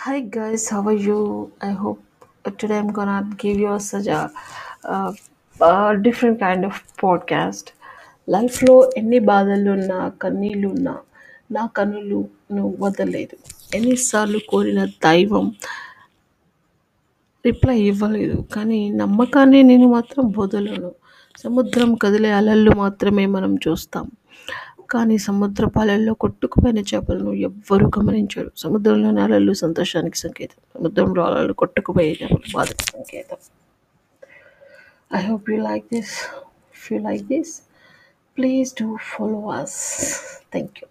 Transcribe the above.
Hi guys, how are you? I hope uh, today I'm gonna give you such a, uh, a different kind of podcast. లైఫ్లో ఎన్ని బాధలున్నా కన్నీళ్ళున్నా నా కన్నులు నువ్వు వదలలేదు ఎన్నిసార్లు కోరిన దైవం రిప్లై ఇవ్వలేదు కానీ నమ్మకాన్ని నేను మాత్రం వదలను సముద్రం కదిలే అలలు మాత్రమే మనం చూస్తాం కానీ సముద్ర పాలల్లో కొట్టుకుపోయిన చేపలను ఎవ్వరూ గమనించరు. సముద్రంలోని అలలు సంతోషానికి సంకేతం. సముద్రంలో అలలు కొట్టుకుపోయే చేపలు బాధకు సంకేతం. I hope you like this if you like this please do follow us thank you